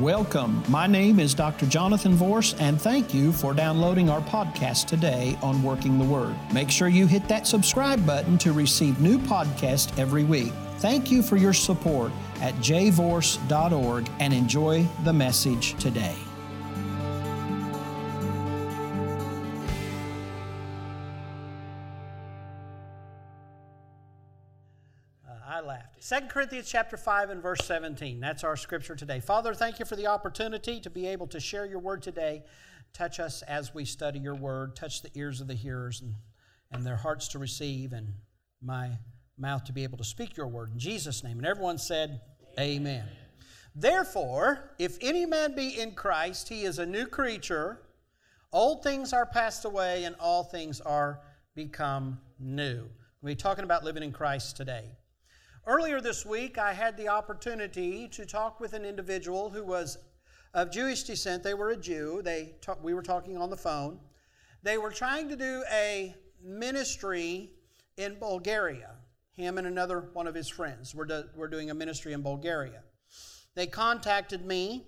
Welcome. My name is Dr. Jonathan Vorse, and thank you for downloading our podcast today on Working the Word. Make sure you hit that subscribe button to receive new podcasts every week. Thank you for your support at jvorse.org and enjoy the message today. 2 Corinthians chapter 5 and verse 17. That's our scripture today. Father, thank you for the opportunity to be able to share your word today. Touch us as we study your word. Touch the ears of the hearers and, and their hearts to receive and my mouth to be able to speak your word. In Jesus' name. And everyone said, Amen. Amen. Therefore, if any man be in Christ, he is a new creature. Old things are passed away and all things are become new. We're talking about living in Christ today. Earlier this week, I had the opportunity to talk with an individual who was of Jewish descent. They were a Jew. They talk, we were talking on the phone. They were trying to do a ministry in Bulgaria. Him and another one of his friends were, do, were doing a ministry in Bulgaria. They contacted me,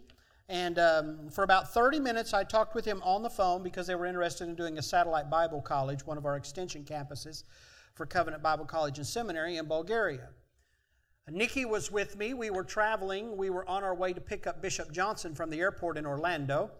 and um, for about 30 minutes, I talked with him on the phone because they were interested in doing a satellite Bible college, one of our extension campuses for Covenant Bible College and Seminary in Bulgaria. Nikki was with me. We were traveling. We were on our way to pick up Bishop Johnson from the airport in Orlando.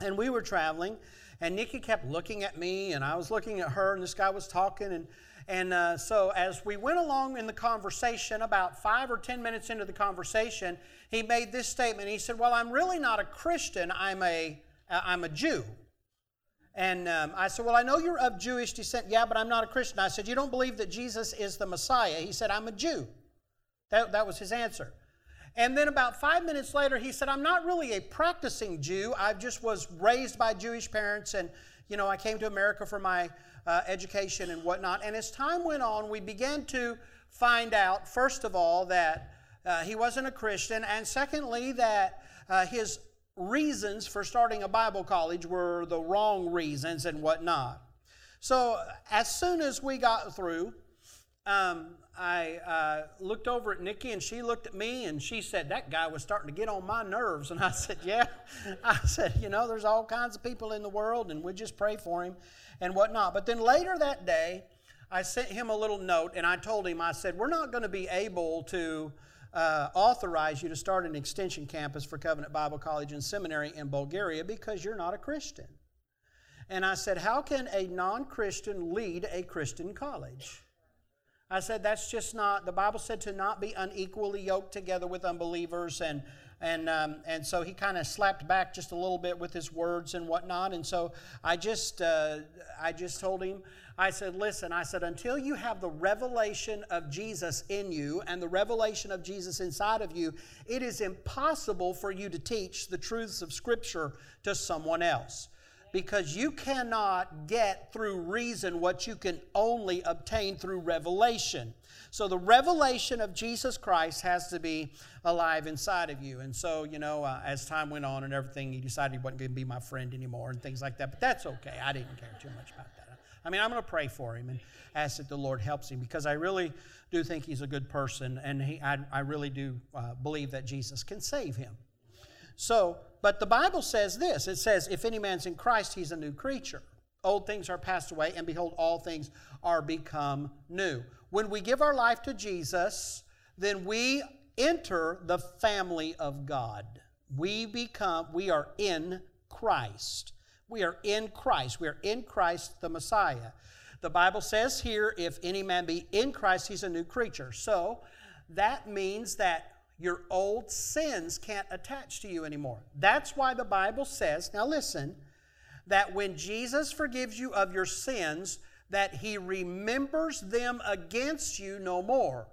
And we were traveling, and Nikki kept looking at me, and I was looking at her, and this guy was talking. And, and uh, so, as we went along in the conversation, about five or ten minutes into the conversation, he made this statement. He said, Well, I'm really not a Christian, I'm a, I'm a Jew. And um, I said, Well, I know you're of Jewish descent. Yeah, but I'm not a Christian. I said, You don't believe that Jesus is the Messiah? He said, I'm a Jew. That, that was his answer. And then about five minutes later, he said, I'm not really a practicing Jew. I just was raised by Jewish parents, and, you know, I came to America for my uh, education and whatnot. And as time went on, we began to find out, first of all, that uh, he wasn't a Christian, and secondly, that uh, his reasons for starting a Bible college were the wrong reasons and whatnot. So as soon as we got through, um, I uh, looked over at Nikki and she looked at me and she said, That guy was starting to get on my nerves. And I said, Yeah. I said, You know, there's all kinds of people in the world and we just pray for him and whatnot. But then later that day, I sent him a little note and I told him, I said, We're not going to be able to uh, authorize you to start an extension campus for Covenant Bible College and Seminary in Bulgaria because you're not a Christian. And I said, How can a non Christian lead a Christian college? I said, that's just not, the Bible said to not be unequally yoked together with unbelievers. And, and, um, and so he kind of slapped back just a little bit with his words and whatnot. And so I just, uh, I just told him, I said, listen, I said, until you have the revelation of Jesus in you and the revelation of Jesus inside of you, it is impossible for you to teach the truths of Scripture to someone else because you cannot get through reason what you can only obtain through revelation. So the revelation of Jesus Christ has to be alive inside of you. And so, you know, uh, as time went on and everything, he decided he wasn't going to be my friend anymore and things like that. But that's okay. I didn't care too much about that. I mean, I'm going to pray for him and ask that the Lord helps him because I really do think he's a good person and he, I, I really do uh, believe that Jesus can save him. So, but the Bible says this it says, If any man's in Christ, he's a new creature. Old things are passed away, and behold, all things are become new. When we give our life to Jesus, then we enter the family of God. We become, we are in Christ. We are in Christ. We are in Christ the Messiah. The Bible says here, if any man be in Christ, he's a new creature. So that means that your old sins can't attach to you anymore. That's why the Bible says, now listen, that when Jesus forgives you of your sins, that he remembers them against you no more.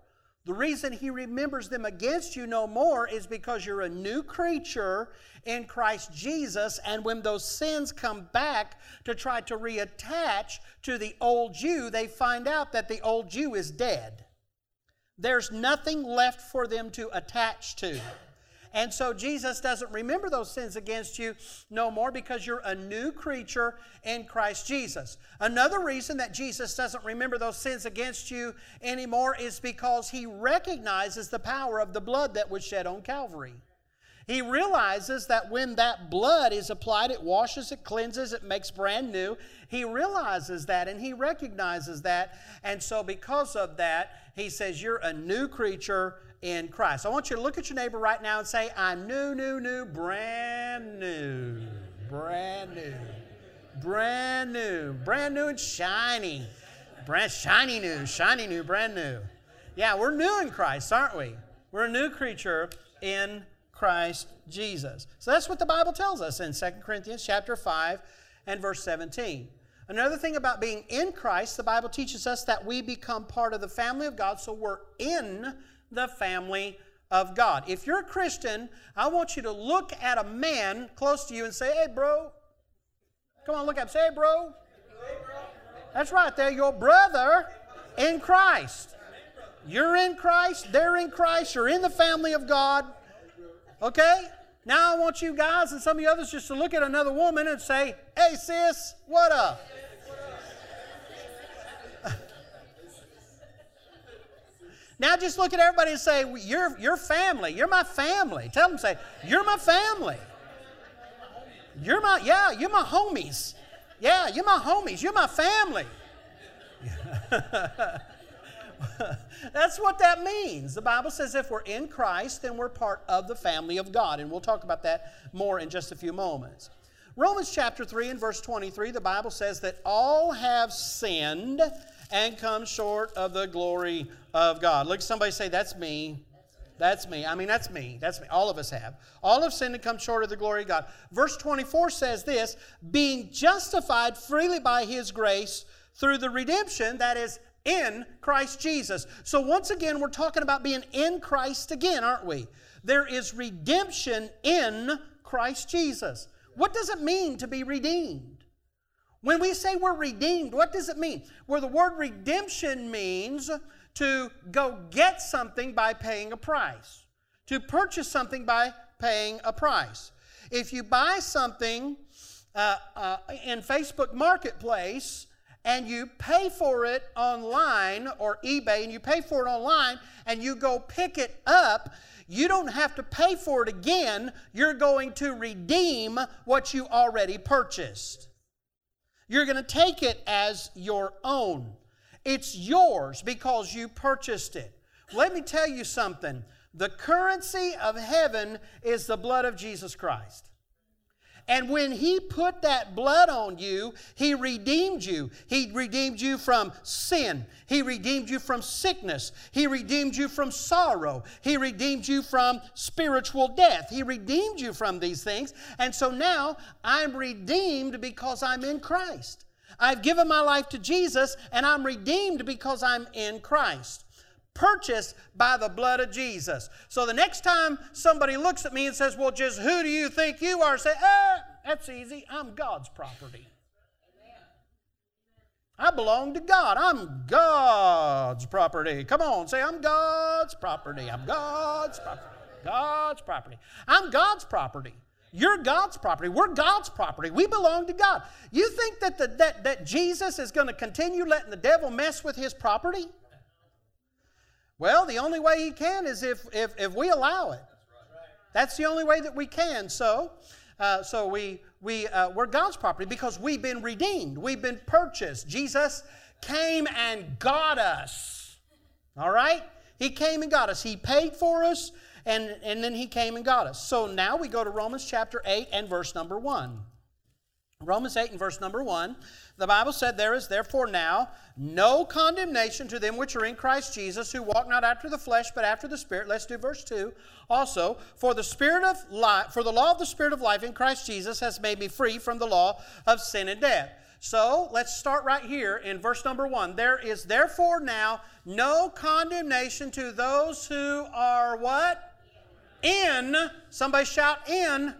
The reason he remembers them against you no more is because you're a new creature in Christ Jesus, and when those sins come back to try to reattach to the old you, they find out that the old you is dead. There's nothing left for them to attach to. And so Jesus doesn't remember those sins against you no more because you're a new creature in Christ Jesus. Another reason that Jesus doesn't remember those sins against you anymore is because he recognizes the power of the blood that was shed on Calvary. He realizes that when that blood is applied, it washes, it cleanses, it makes brand new. He realizes that and he recognizes that. And so, because of that, he says, You're a new creature in Christ. I want you to look at your neighbor right now and say, I'm new, new, new, brand new. Brand new. Brand new. Brand new and shiny. Brand shiny new, shiny new, brand new. Yeah, we're new in Christ, aren't we? We're a new creature in Christ Jesus. So that's what the Bible tells us in 2 Corinthians chapter 5 and verse 17. Another thing about being in Christ, the Bible teaches us that we become part of the family of God, so we're in the family of God. If you're a Christian, I want you to look at a man close to you and say, hey, bro. Come on, look up. Say, hey, bro. That's right, they're your brother in Christ. You're in Christ, they're in Christ, you're in the family of God. Okay? Now I want you guys and some of you others just to look at another woman and say, hey, sis, what up? now just look at everybody and say, you're, you're family. You're my family. Tell them, say, you're my family. You're my, yeah, you're my homies. Yeah, you're my homies. You're my family. That's what that means. The Bible says if we're in Christ, then we're part of the family of God. And we'll talk about that more in just a few moments. Romans chapter 3 and verse 23, the Bible says that all have sinned and come short of the glory of God. Look, somebody say, That's me. That's me. I mean, that's me. That's me. All of us have. All have sinned and come short of the glory of God. Verse 24 says this being justified freely by his grace through the redemption that is in Christ Jesus. So, once again, we're talking about being in Christ again, aren't we? There is redemption in Christ Jesus. What does it mean to be redeemed? When we say we're redeemed, what does it mean? Well, the word redemption means to go get something by paying a price, to purchase something by paying a price. If you buy something uh, uh, in Facebook Marketplace, and you pay for it online or eBay and you pay for it online and you go pick it up, you don't have to pay for it again. You're going to redeem what you already purchased. You're going to take it as your own. It's yours because you purchased it. Let me tell you something the currency of heaven is the blood of Jesus Christ. And when He put that blood on you, He redeemed you. He redeemed you from sin. He redeemed you from sickness. He redeemed you from sorrow. He redeemed you from spiritual death. He redeemed you from these things. And so now I'm redeemed because I'm in Christ. I've given my life to Jesus and I'm redeemed because I'm in Christ purchased by the blood of Jesus. So the next time somebody looks at me and says, Well, just who do you think you are? Say, Ah, that's easy. I'm God's property. I belong to God. I'm God's property. Come on, say, I'm God's property. I'm God's property. God's property. I'm God's property. You're God's property. We're God's property. We belong to God. You think that, the, that, that Jesus is going to continue letting the devil mess with his property? Well, the only way he can is if, if, if we allow it. That's the only way that we can. So, uh, so we, we, uh, we're God's property because we've been redeemed. We've been purchased. Jesus came and got us. All right? He came and got us. He paid for us, and, and then He came and got us. So now we go to Romans chapter 8 and verse number 1. Romans 8 and verse number 1, the Bible said, There is therefore now no condemnation to them which are in Christ Jesus, who walk not after the flesh, but after the Spirit. Let's do verse 2 also. For the Spirit of life, for the law of the Spirit of life in Christ Jesus has made me free from the law of sin and death. So let's start right here in verse number 1. There is therefore now no condemnation to those who are what? In. Somebody shout in. in.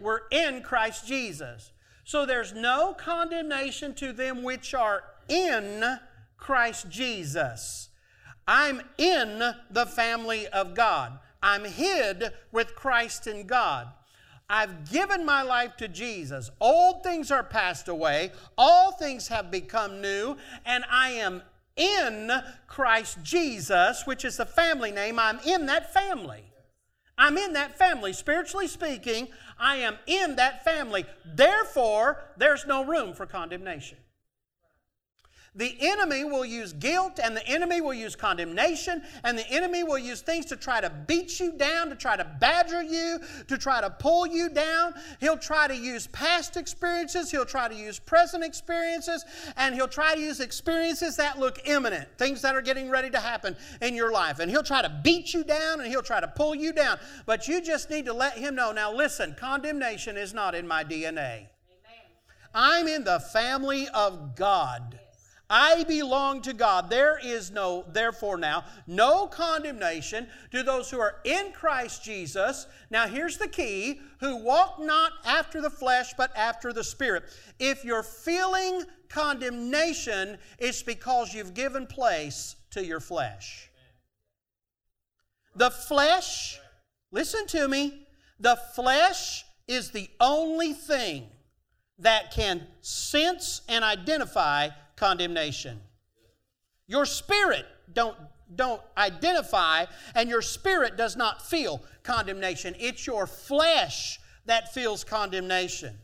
We're in Christ Jesus. So there's no condemnation to them which are in Christ Jesus. I'm in the family of God. I'm hid with Christ in God. I've given my life to Jesus. Old things are passed away, all things have become new, and I am in Christ Jesus, which is the family name. I'm in that family. I'm in that family. Spiritually speaking, I am in that family. Therefore, there's no room for condemnation. The enemy will use guilt and the enemy will use condemnation and the enemy will use things to try to beat you down, to try to badger you, to try to pull you down. He'll try to use past experiences, he'll try to use present experiences, and he'll try to use experiences that look imminent, things that are getting ready to happen in your life. And he'll try to beat you down and he'll try to pull you down. But you just need to let him know now, listen, condemnation is not in my DNA. Amen. I'm in the family of God. I belong to God. There is no, therefore, now, no condemnation to those who are in Christ Jesus. Now, here's the key who walk not after the flesh, but after the Spirit. If you're feeling condemnation, it's because you've given place to your flesh. The flesh, listen to me, the flesh is the only thing that can sense and identify condemnation. Your spirit don't, don't identify, and your spirit does not feel condemnation. It's your flesh that feels condemnation.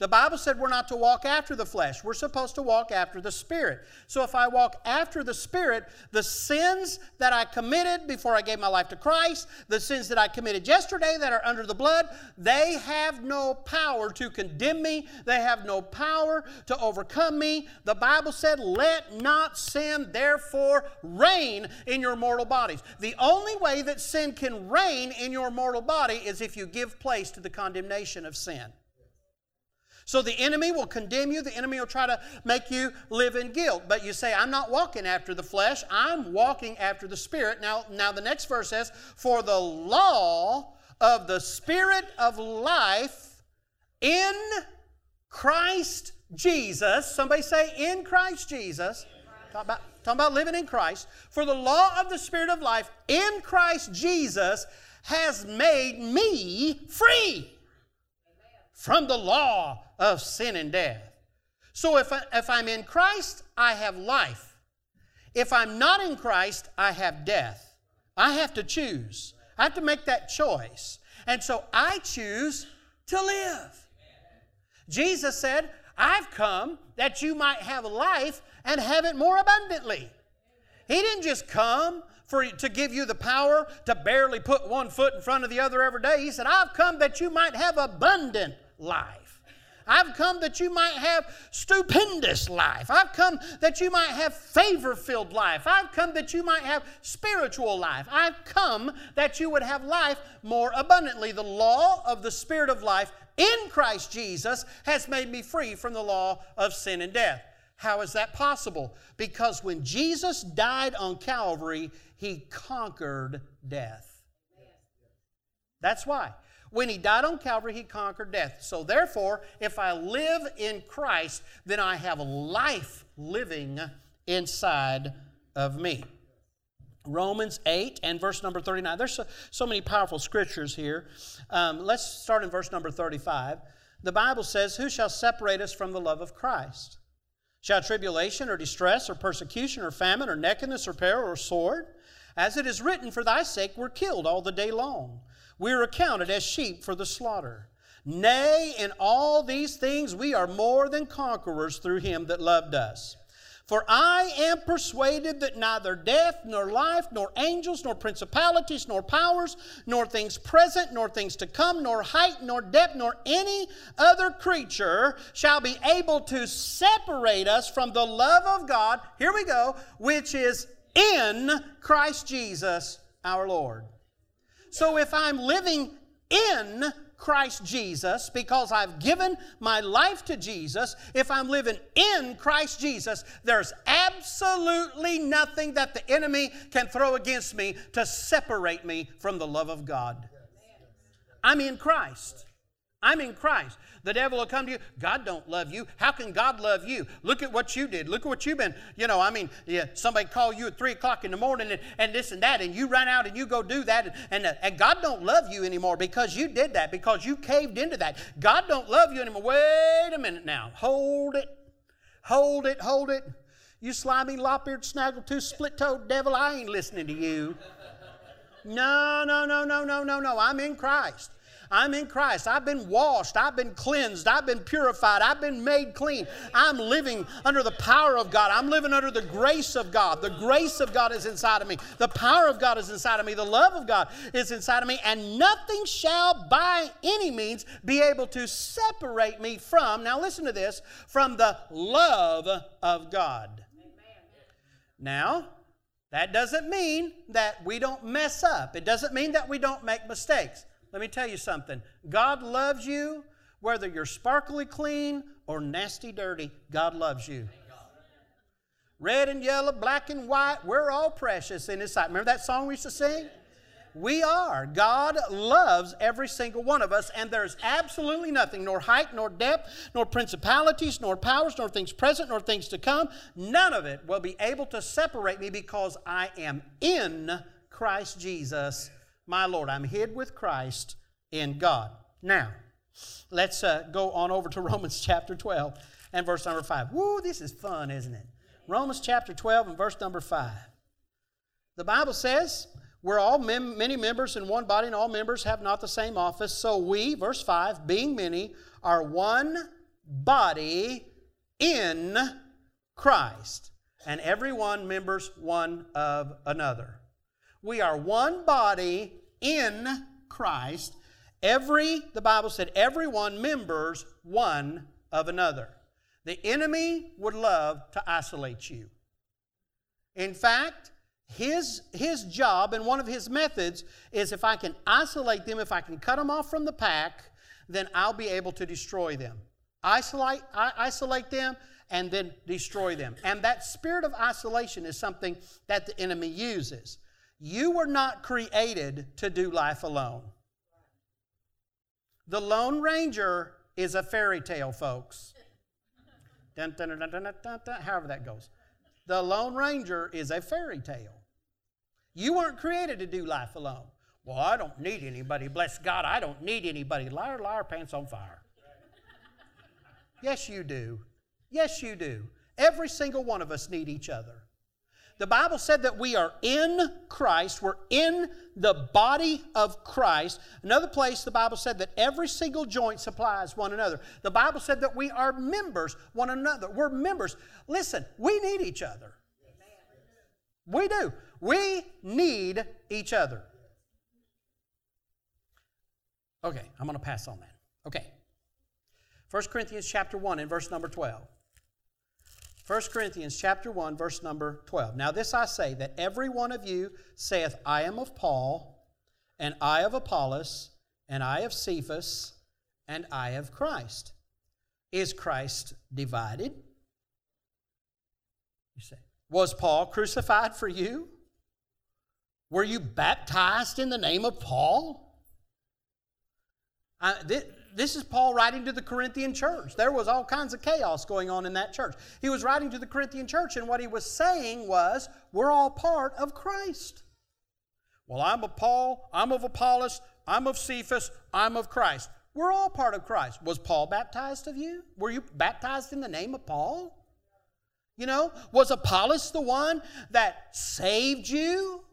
The Bible said we're not to walk after the flesh. We're supposed to walk after the Spirit. So if I walk after the Spirit, the sins that I committed before I gave my life to Christ, the sins that I committed yesterday that are under the blood, they have no power to condemn me. They have no power to overcome me. The Bible said, Let not sin therefore reign in your mortal bodies. The only way that sin can reign in your mortal body is if you give place to the condemnation of sin. So the enemy will condemn you. The enemy will try to make you live in guilt. But you say, I'm not walking after the flesh. I'm walking after the Spirit. Now, now the next verse says, For the law of the Spirit of life in Christ Jesus. Somebody say, in Christ Jesus. Talk about, talking about living in Christ. For the law of the Spirit of life in Christ Jesus has made me free from the law of sin and death. So if, I, if I'm in Christ, I have life. If I'm not in Christ, I have death. I have to choose. I have to make that choice. And so I choose to live. Jesus said, I've come that you might have life and have it more abundantly. He didn't just come for, to give you the power to barely put one foot in front of the other every day. He said, I've come that you might have abundant life. I've come that you might have stupendous life. I've come that you might have favor filled life. I've come that you might have spiritual life. I've come that you would have life more abundantly. The law of the Spirit of life in Christ Jesus has made me free from the law of sin and death. How is that possible? Because when Jesus died on Calvary, he conquered death. That's why. When he died on Calvary, he conquered death. So, therefore, if I live in Christ, then I have life living inside of me. Romans 8 and verse number 39. There's so, so many powerful scriptures here. Um, let's start in verse number 35. The Bible says, Who shall separate us from the love of Christ? Shall tribulation or distress or persecution or famine or nakedness or peril or sword? As it is written, For thy sake we're killed all the day long. We are accounted as sheep for the slaughter. Nay, in all these things we are more than conquerors through him that loved us. For I am persuaded that neither death, nor life, nor angels, nor principalities, nor powers, nor things present, nor things to come, nor height, nor depth, nor any other creature shall be able to separate us from the love of God, here we go, which is in Christ Jesus our Lord. So if I'm living in Christ Jesus because I've given my life to Jesus, if I'm living in Christ Jesus, there's absolutely nothing that the enemy can throw against me to separate me from the love of God. I'm in Christ. I'm in Christ. The devil will come to you. God don't love you. How can God love you? Look at what you did. Look at what you've been. You know, I mean, yeah, somebody call you at three o'clock in the morning and, and this and that, and you run out and you go do that, and, and, uh, and God don't love you anymore because you did that, because you caved into that. God don't love you anymore. Wait a minute now. Hold it. Hold it. Hold it. You slimy, lop-eared, snaggle-tooth, split-toed devil, I ain't listening to you. No, no, no, no, no, no, no. I'm in Christ. I'm in Christ. I've been washed. I've been cleansed. I've been purified. I've been made clean. I'm living under the power of God. I'm living under the grace of God. The grace of God is inside of me. The power of God is inside of me. The love of God is inside of me. And nothing shall by any means be able to separate me from, now listen to this, from the love of God. Now, that doesn't mean that we don't mess up. It doesn't mean that we don't make mistakes. Let me tell you something God loves you, whether you're sparkly clean or nasty dirty, God loves you. Red and yellow, black and white, we're all precious in His sight. Remember that song we used to sing? We are. God loves every single one of us, and there's absolutely nothing, nor height, nor depth, nor principalities, nor powers, nor things present, nor things to come. None of it will be able to separate me because I am in Christ Jesus my Lord. I'm hid with Christ in God. Now, let's uh, go on over to Romans chapter 12 and verse number 5. Woo, this is fun, isn't it? Romans chapter 12 and verse number 5. The Bible says, We're all mem- many members in one body, and all members have not the same office. So we, verse 5, being many, are one body in Christ, and every one members one of another. We are one body in Christ. Every, the Bible said, everyone members one of another. The enemy would love to isolate you. In fact, his, his job and one of his methods is if I can isolate them, if I can cut them off from the pack, then I'll be able to destroy them. Isolate, isolate them and then destroy them. And that spirit of isolation is something that the enemy uses. You were not created to do life alone. The Lone Ranger is a fairy tale, folks. Dun, dun, dun, however that goes. The Lone Ranger is a fairy tale. You weren't created to do life alone. Well, I don't need anybody. Bless God, I don't need anybody. Liar, liar, pants on fire. yes, you do. Yes, you do. Every single one of us need each other. The Bible said that we are in Christ. We're in the body of Christ. Another place, the Bible said that every single joint supplies one another. The Bible said that we are members one another. We're members. Listen, we need each other. We do. We need each other. Okay, I'm going to pass on that. Okay. 1 Corinthians chapter 1 and verse number 12. 1 Corinthians chapter 1 verse number 12. Now this I say that every one of you saith I am of Paul and I of Apollos and I of Cephas and I of Christ. Is Christ divided? You say, was Paul crucified for you? Were you baptized in the name of Paul? I, this is Paul writing to the Corinthian church. There was all kinds of chaos going on in that church. He was writing to the Corinthian church, and what he was saying was, we're all part of Christ. Well, I'm of Paul, I'm of Apollos, I'm of Cephas, I'm of Christ. We're all part of Christ. Was Paul baptized of you? Were you baptized in the name of Paul? You know, was Apollos the one that saved you?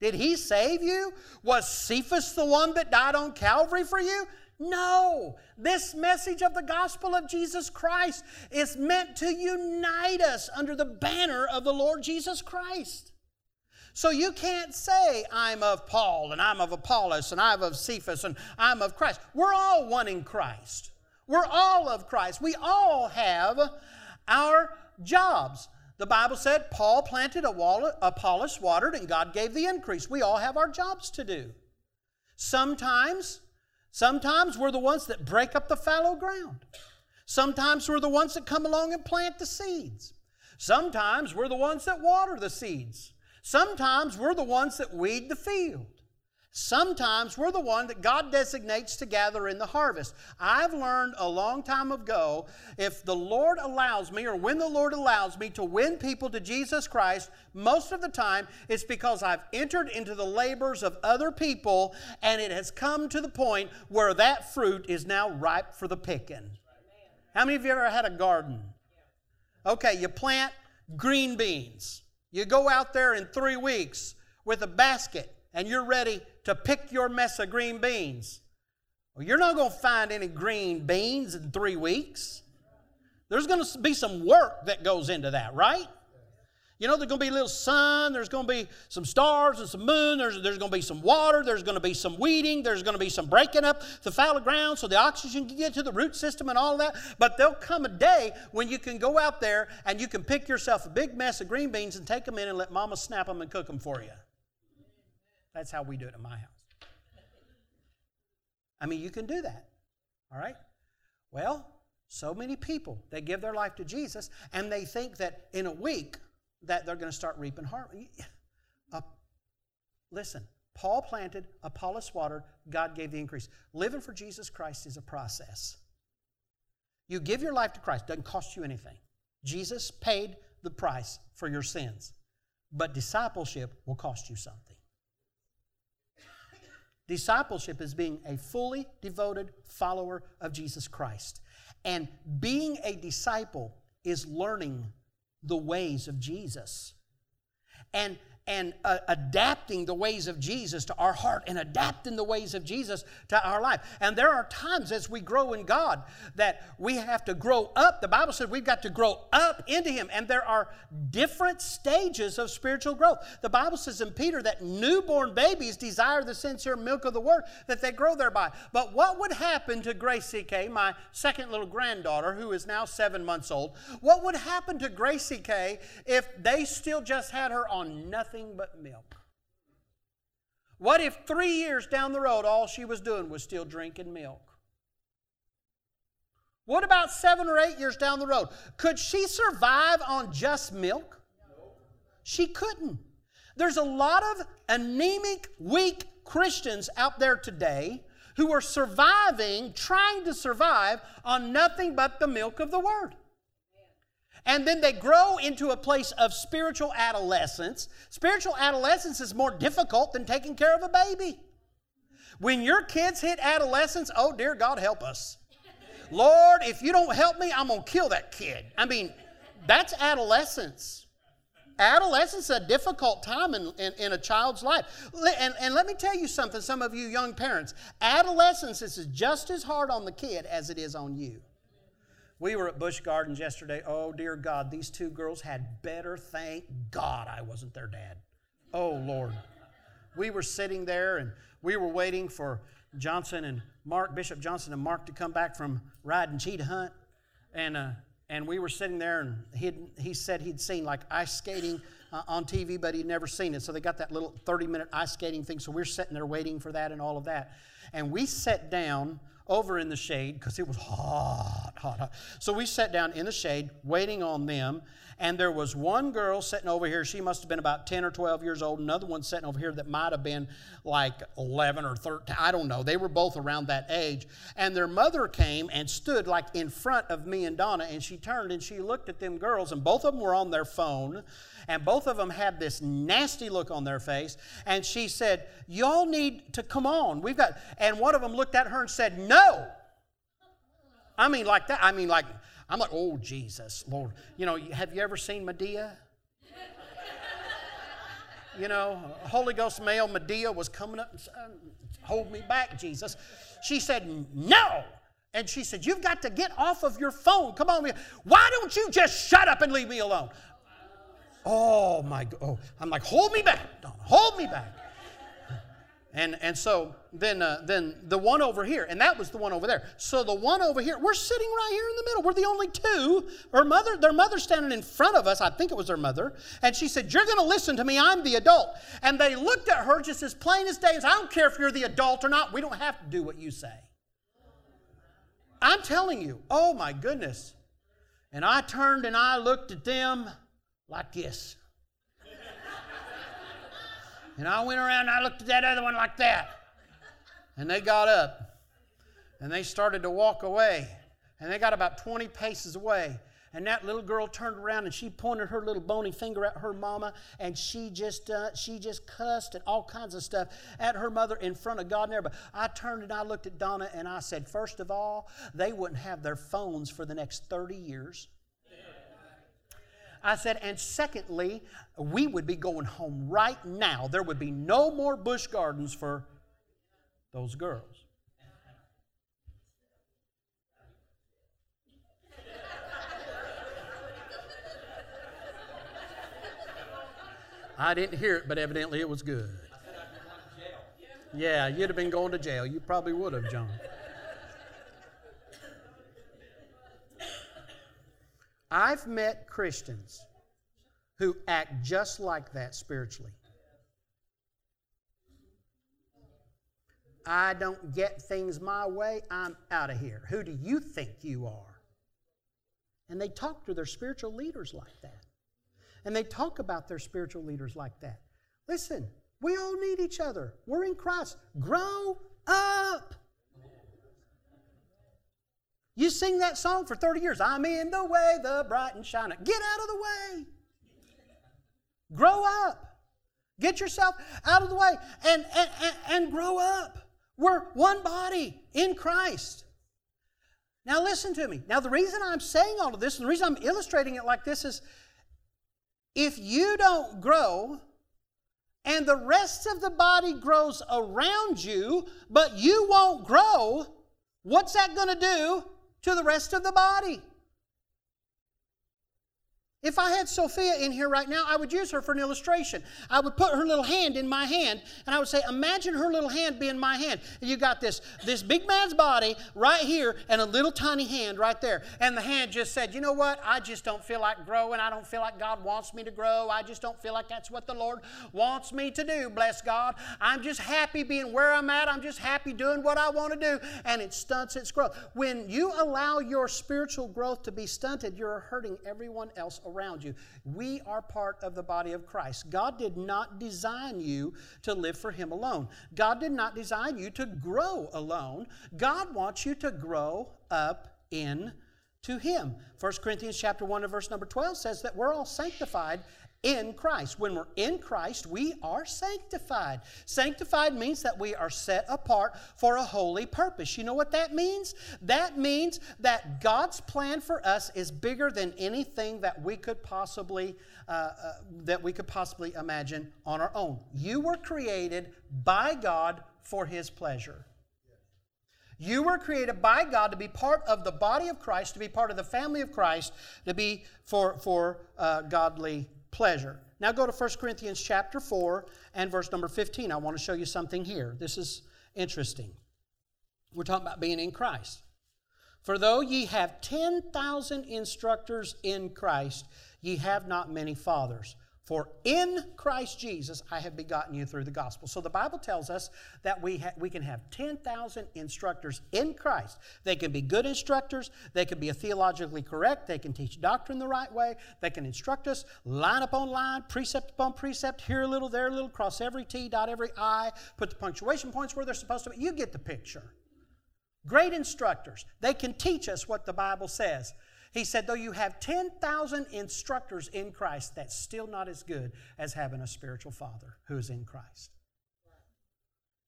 Did he save you? Was Cephas the one that died on Calvary for you? No, this message of the gospel of Jesus Christ is meant to unite us under the banner of the Lord Jesus Christ. So you can't say, I'm of Paul, and I'm of Apollos, and I'm of Cephas, and I'm of Christ. We're all one in Christ. We're all of Christ. We all have our jobs. The Bible said Paul planted, a wall, Apollos watered, and God gave the increase. We all have our jobs to do. Sometimes Sometimes we're the ones that break up the fallow ground. Sometimes we're the ones that come along and plant the seeds. Sometimes we're the ones that water the seeds. Sometimes we're the ones that weed the field. Sometimes we're the one that God designates to gather in the harvest. I've learned a long time ago if the Lord allows me, or when the Lord allows me to win people to Jesus Christ, most of the time it's because I've entered into the labors of other people and it has come to the point where that fruit is now ripe for the picking. How many of you ever had a garden? Okay, you plant green beans. You go out there in three weeks with a basket and you're ready to pick your mess of green beans, well, you're not going to find any green beans in three weeks. There's going to be some work that goes into that, right? You know, there's going to be a little sun, there's going to be some stars and some moon, there's, there's going to be some water, there's going to be some weeding, there's going to be some breaking up the fallow ground so the oxygen can get to the root system and all that. But there'll come a day when you can go out there and you can pick yourself a big mess of green beans and take them in and let mama snap them and cook them for you. That's how we do it in my house. I mean, you can do that. All right? Well, so many people, they give their life to Jesus and they think that in a week that they're going to start reaping harvest. Uh, listen, Paul planted, Apollos watered, God gave the increase. Living for Jesus Christ is a process. You give your life to Christ, doesn't cost you anything. Jesus paid the price for your sins. But discipleship will cost you something. Discipleship is being a fully devoted follower of Jesus Christ. And being a disciple is learning the ways of Jesus. And and uh, adapting the ways of Jesus to our heart and adapting the ways of Jesus to our life. And there are times as we grow in God that we have to grow up. The Bible says we've got to grow up into Him, and there are different stages of spiritual growth. The Bible says in Peter that newborn babies desire the sincere milk of the Word that they grow thereby. But what would happen to Gracie K, my second little granddaughter, who is now seven months old? What would happen to Gracie K if they still just had her on nothing? Nothing but milk? What if three years down the road all she was doing was still drinking milk? What about seven or eight years down the road? Could she survive on just milk? She couldn't. There's a lot of anemic, weak Christians out there today who are surviving, trying to survive on nothing but the milk of the Word. And then they grow into a place of spiritual adolescence. Spiritual adolescence is more difficult than taking care of a baby. When your kids hit adolescence, oh dear God, help us. Lord, if you don't help me, I'm going to kill that kid. I mean, that's adolescence. Adolescence is a difficult time in, in, in, a child's life. And, and let me tell you something, some of you young parents adolescence is just as hard on the kid as it is on you. We were at Busch Gardens yesterday. Oh, dear God, these two girls had better thank God I wasn't their dad. Oh, Lord. We were sitting there and we were waiting for Johnson and Mark, Bishop Johnson and Mark to come back from riding cheetah hunt. And, uh, and we were sitting there and he he said he'd seen like ice skating uh, on TV, but he'd never seen it. So they got that little 30 minute ice skating thing. So we're sitting there waiting for that and all of that. And we sat down over in the shade because it was hot, hot, hot. So we sat down in the shade waiting on them. And there was one girl sitting over here. She must have been about 10 or 12 years old. Another one sitting over here that might have been like 11 or 13. I don't know. They were both around that age. And their mother came and stood like in front of me and Donna. And she turned and she looked at them girls. And both of them were on their phone and both of them had this nasty look on their face. And she said, Y'all need to come on. We've got, and one of them looked at her and said, No. I mean, like that. I mean, like, I'm like, Oh, Jesus, Lord. You know, have you ever seen Madea? you know, Holy Ghost male Madea was coming up and said, Hold me back, Jesus. She said, No. And she said, You've got to get off of your phone. Come on. Why don't you just shut up and leave me alone? Oh my, God. oh, I'm like, hold me back, Donna, hold me back. And, and so then, uh, then the one over here, and that was the one over there. So the one over here, we're sitting right here in the middle. We're the only two. Her mother, their mother standing in front of us. I think it was their mother. And she said, You're going to listen to me. I'm the adult. And they looked at her just as plain as day. As I don't care if you're the adult or not. We don't have to do what you say. I'm telling you. Oh my goodness. And I turned and I looked at them like this. And I went around and I looked at that other one like that. And they got up and they started to walk away. And they got about 20 paces away. And that little girl turned around and she pointed her little bony finger at her mama, and she just uh, she just cussed and all kinds of stuff at her mother in front of God and everybody. I turned and I looked at Donna and I said, first of all, they wouldn't have their phones for the next 30 years. I said, and secondly, we would be going home right now. There would be no more Busch Gardens for those girls. I didn't hear it, but evidently it was good. Yeah, you'd have been going to jail. You probably would have, John. I've met Christians who act just like that spiritually. I don't get things my way, I'm out of here. Who do you think you are? And they talk to their spiritual leaders like that. And they talk about their spiritual leaders like that. Listen, we all need each other. We're in Christ. Grow up. You sing that song for 30 years. I'm in the way, the bright and shining. Get out of the way. Grow up. Get yourself out of the way and, and, and, and grow up. We're one body in Christ. Now, listen to me. Now, the reason I'm saying all of this, and the reason I'm illustrating it like this is if you don't grow, and the rest of the body grows around you, but you won't grow, what's that going to do? To the rest of the body. If I had Sophia in here right now, I would use her for an illustration. I would put her little hand in my hand, and I would say, Imagine her little hand being my hand. And You got this, this big man's body right here, and a little tiny hand right there. And the hand just said, You know what? I just don't feel like growing. I don't feel like God wants me to grow. I just don't feel like that's what the Lord wants me to do. Bless God. I'm just happy being where I'm at. I'm just happy doing what I want to do. And it stunts its growth. When you allow your spiritual growth to be stunted, you're hurting everyone else around around you. We are part of the body of Christ. God did not design you to live for Him alone. God did not design you to grow alone. God wants you to grow up in to him 1 corinthians chapter 1 and verse number 12 says that we're all sanctified in Christ. When we're in Christ, we are sanctified. Sanctified means that we are set apart for a holy purpose. You know what that means? That means that God's plan for us is bigger than anything that we could possibly uh, uh, that we could possibly imagine on our own. You were created by God for His pleasure. You were created by God to be part of the body of Christ, to be part of the family of Christ, to be for, for uh, godly pleasure. Now go to 1 Corinthians chapter 4 and verse number 15. I want to show you something here. This is interesting. We're talking about being in Christ. For though ye have 10,000 instructors in Christ, ye have not many fathers. For in Christ Jesus I have begotten you through the gospel. So the Bible tells us that we, ha- we can have 10,000 instructors in Christ. They can be good instructors, they can be theologically correct, they can teach doctrine the right way, they can instruct us line upon line, precept upon precept, here a little, there a little, cross every T, dot every I, put the punctuation points where they're supposed to be. You get the picture. Great instructors. They can teach us what the Bible says. He said, though you have 10,000 instructors in Christ, that's still not as good as having a spiritual father who is in Christ.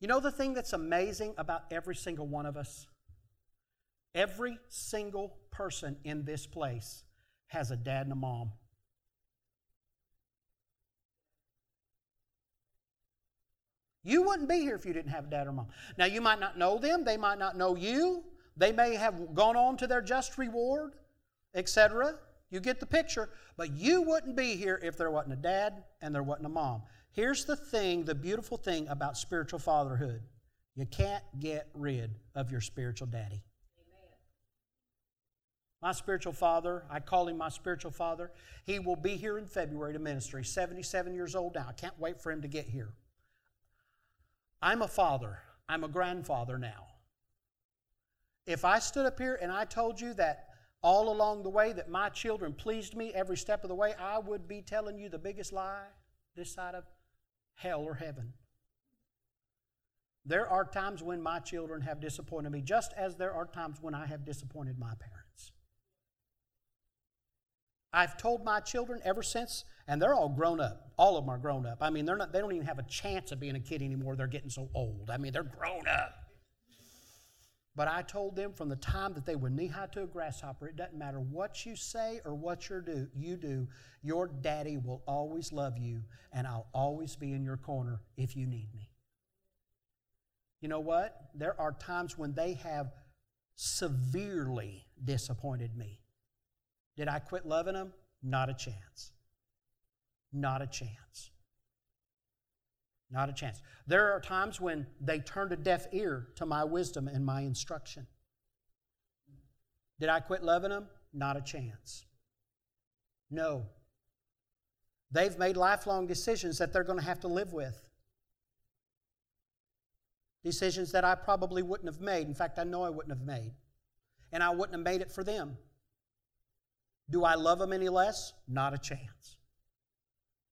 You know the thing that's amazing about every single one of us? Every single person in this place has a dad and a mom. You wouldn't be here if you didn't have a dad or mom. Now, you might not know them, they might not know you, they may have gone on to their just reward etc. You get the picture. But you wouldn't be here if there wasn't a dad and there wasn't a mom. Here's the thing the beautiful thing about spiritual fatherhood you can't get rid of your spiritual daddy. My spiritual father, I call him my spiritual father. He will be here in February to ministry. 77 years old now. I can't wait for him to get here. I'm a father. I'm a grandfather now. If I stood up here and I told you that all along the way that my children pleased me every step of the way, I would be telling you the biggest lie this side of hell or heaven. There are times when my children have disappointed me, just as there are times when I have disappointed my parents. I've told my children ever since, and they're all grown up. All of them are grown up. I mean, they're not, they don't even have a chance of being a kid anymore. They're getting so old. I mean, they're grown up. But I told them from the time that they were knee high to a grasshopper, it doesn't matter what you say or what you do, you do, your daddy will always love you, and I'll always be in your corner if you need me. You know what? There are times when they have severely disappointed me. Did I quit loving them? Not a chance. Not a chance. Not a chance. There are times when they turned a deaf ear to my wisdom and my instruction. Did I quit loving them? Not a chance. No. They've made lifelong decisions that they're going to have to live with. Decisions that I probably wouldn't have made. In fact, I know I wouldn't have made. And I wouldn't have made it for them. Do I love them any less? Not a chance.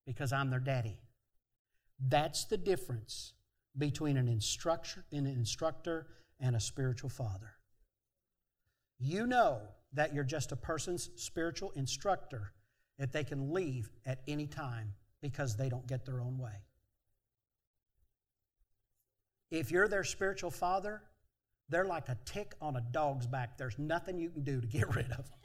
Because I'm their daddy. That's the difference between an instructor, an instructor and a spiritual father. You know that you're just a person's spiritual instructor that they can leave at any time because they don't get their own way. If you're their spiritual father, they're like a tick on a dog's back. There's nothing you can do to get rid of them.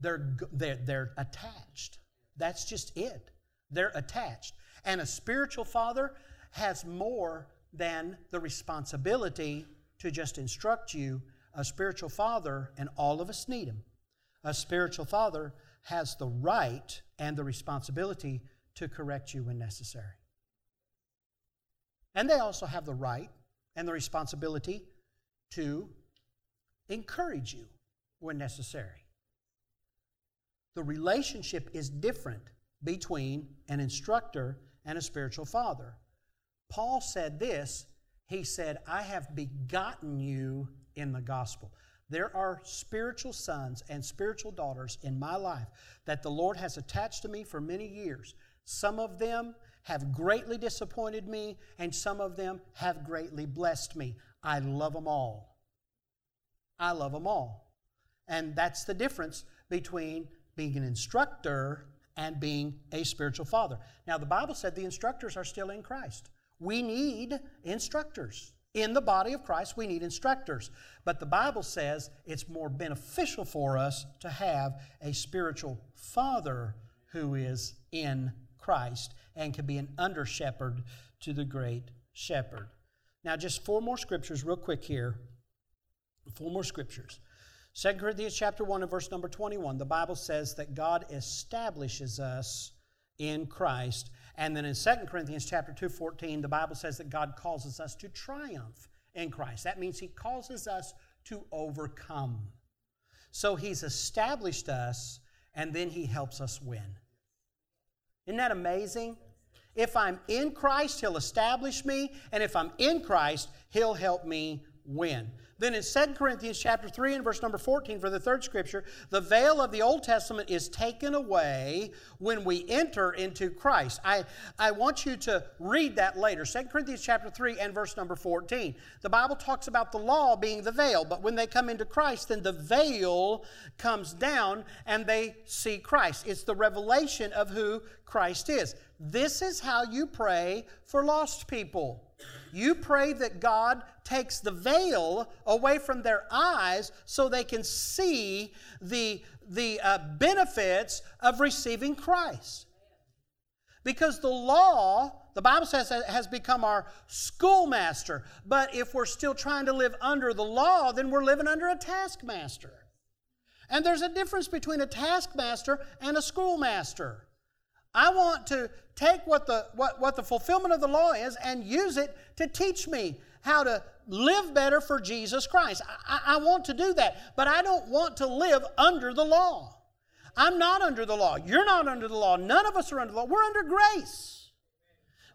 They're, they're, they're attached. That's just it. They're attached. And a spiritual father has more than the responsibility to just instruct you. A spiritual father, and all of us need him, a spiritual father has the right and the responsibility to correct you when necessary. And they also have the right and the responsibility to encourage you when necessary. The relationship is different between an instructor and a spiritual father. Paul said this He said, I have begotten you in the gospel. There are spiritual sons and spiritual daughters in my life that the Lord has attached to me for many years. Some of them have greatly disappointed me, and some of them have greatly blessed me. I love them all. I love them all. And that's the difference between being an instructor and being a spiritual father. Now, the Bible said the instructors are still in Christ. We need instructors. In the body of Christ, we need instructors. But the Bible says it's more beneficial for us to have a spiritual father who is in Christ and can be an under shepherd to the great shepherd. Now, just four more scriptures, real quick here. Four more scriptures. 2 Corinthians chapter 1 and verse number 21, the Bible says that God establishes us in Christ. And then in 2 Corinthians chapter 2, 14, the Bible says that God causes us to triumph in Christ. That means He causes us to overcome. So He's established us, and then He helps us win. Isn't that amazing? If I'm in Christ, He'll establish me, and if I'm in Christ, He'll help me win. Then in 2 Corinthians chapter 3 and verse number 14 for the third scripture, the veil of the Old Testament is taken away when we enter into Christ. I, I want you to read that later. 2 Corinthians chapter 3 and verse number 14. The Bible talks about the law being the veil, but when they come into Christ, then the veil comes down and they see Christ. It's the revelation of who Christ is. This is how you pray for lost people. You pray that God takes the veil away from their eyes so they can see the, the uh, benefits of receiving Christ. Because the law, the Bible says, has become our schoolmaster. But if we're still trying to live under the law, then we're living under a taskmaster. And there's a difference between a taskmaster and a schoolmaster. I want to take what the, what, what the fulfillment of the law is and use it to teach me how to live better for Jesus Christ. I, I want to do that, but I don't want to live under the law. I'm not under the law. You're not under the law. None of us are under the law. We're under grace.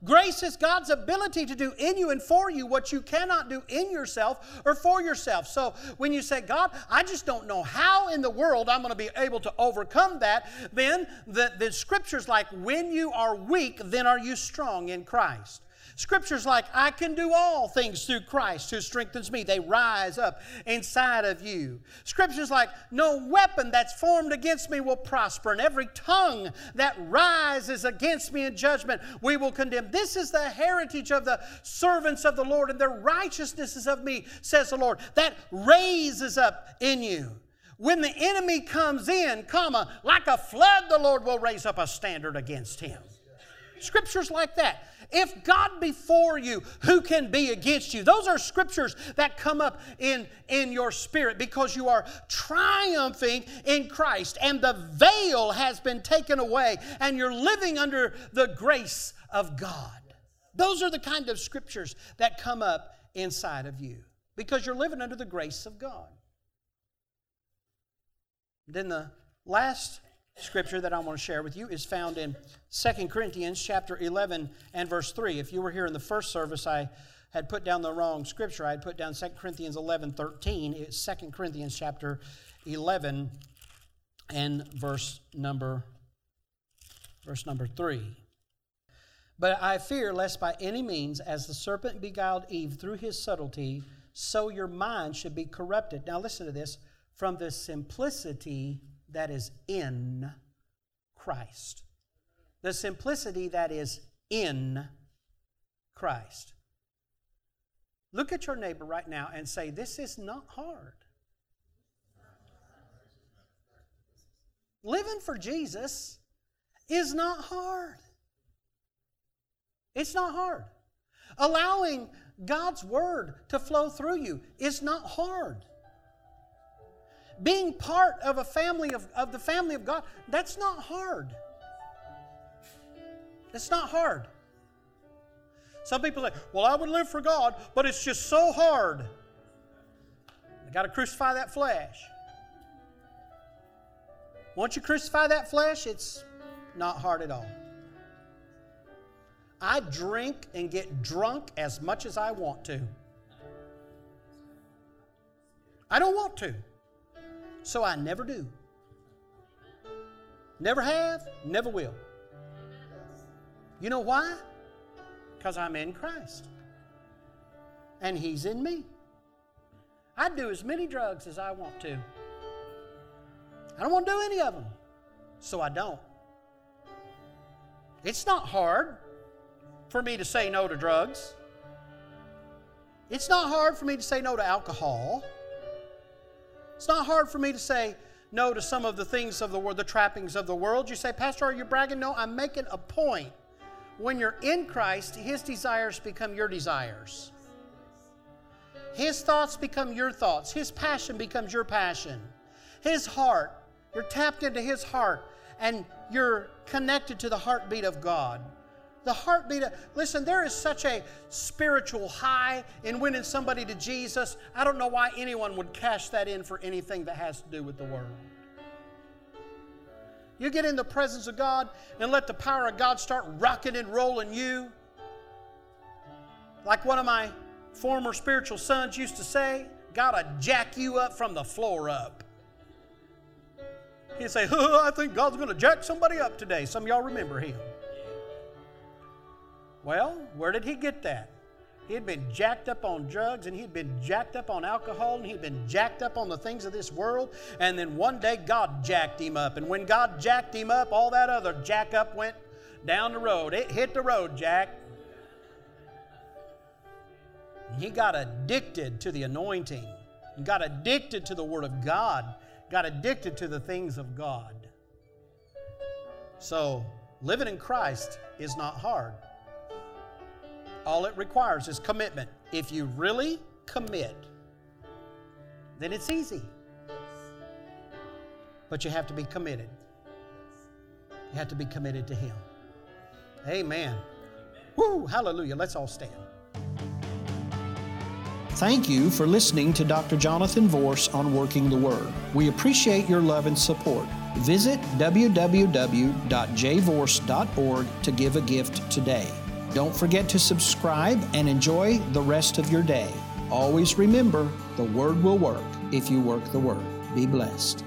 Grace is God's ability to do in you and for you what you cannot do in yourself or for yourself. So when you say, God, I just don't know how in the world I'm going to be able to overcome that, then the, the scripture's like, when you are weak, then are you strong in Christ. Scriptures like, I can do all things through Christ who strengthens me, they rise up inside of you. Scriptures like, no weapon that's formed against me will prosper, and every tongue that rises against me in judgment we will condemn. This is the heritage of the servants of the Lord, and their righteousness is of me, says the Lord. That raises up in you. When the enemy comes in, comma, like a flood, the Lord will raise up a standard against him. Scriptures like that. If God be for you, who can be against you? Those are scriptures that come up in, in your spirit because you are triumphing in Christ and the veil has been taken away and you're living under the grace of God. Those are the kind of scriptures that come up inside of you because you're living under the grace of God. Then the last scripture that I want to share with you is found in 2 Corinthians chapter 11 and verse 3. If you were here in the first service, I had put down the wrong scripture. I had put down 2 Corinthians 11 13. It's 2 Corinthians chapter 11 and verse number verse number 3. But I fear lest by any means, as the serpent beguiled Eve through his subtlety, so your mind should be corrupted. Now listen to this from the simplicity that is in Christ. The simplicity that is in Christ. Look at your neighbor right now and say, This is not hard. Living for Jesus is not hard. It's not hard. Allowing God's word to flow through you is not hard being part of a family of, of the family of God, that's not hard. It's not hard. Some people say, well, I would live for God, but it's just so hard. I got to crucify that flesh. Once you crucify that flesh, it's not hard at all. I drink and get drunk as much as I want to. I don't want to so I never do. Never have, never will. You know why? Because I'm in Christ. And He's in me. I do as many drugs as I want to. I don't want to do any of them, so I don't. It's not hard for me to say no to drugs. It's not hard for me to say no to alcohol. It's not hard for me to say no to some of the things of the world, the trappings of the world. You say, Pastor, are you bragging? No, I'm making a point. When you're in Christ, His desires become your desires. His thoughts become your thoughts. His passion becomes your passion. His heart, you're tapped into His heart, and you're connected to the heartbeat of God. The heartbeat. Of, listen, there is such a spiritual high in winning somebody to Jesus. I don't know why anyone would cash that in for anything that has to do with the world. You get in the presence of God and let the power of God start rocking and rolling you. Like one of my former spiritual sons used to say, gotta jack you up from the floor up. He'd say, oh, I think God's gonna jack somebody up today. Some of y'all remember him. Well, where did he get that? He had been jacked up on drugs and he'd been jacked up on alcohol and he'd been jacked up on the things of this world. And then one day God jacked him up. And when God jacked him up, all that other jack up went down the road. It hit the road, Jack. He got addicted to the anointing, he got addicted to the Word of God, got addicted to the things of God. So, living in Christ is not hard. All it requires is commitment. If you really commit, then it's easy. But you have to be committed. You have to be committed to Him. Amen. Woo, hallelujah. Let's all stand. Thank you for listening to Dr. Jonathan Vorse on Working the Word. We appreciate your love and support. Visit www.jvorse.org to give a gift today. Don't forget to subscribe and enjoy the rest of your day. Always remember the Word will work if you work the Word. Be blessed.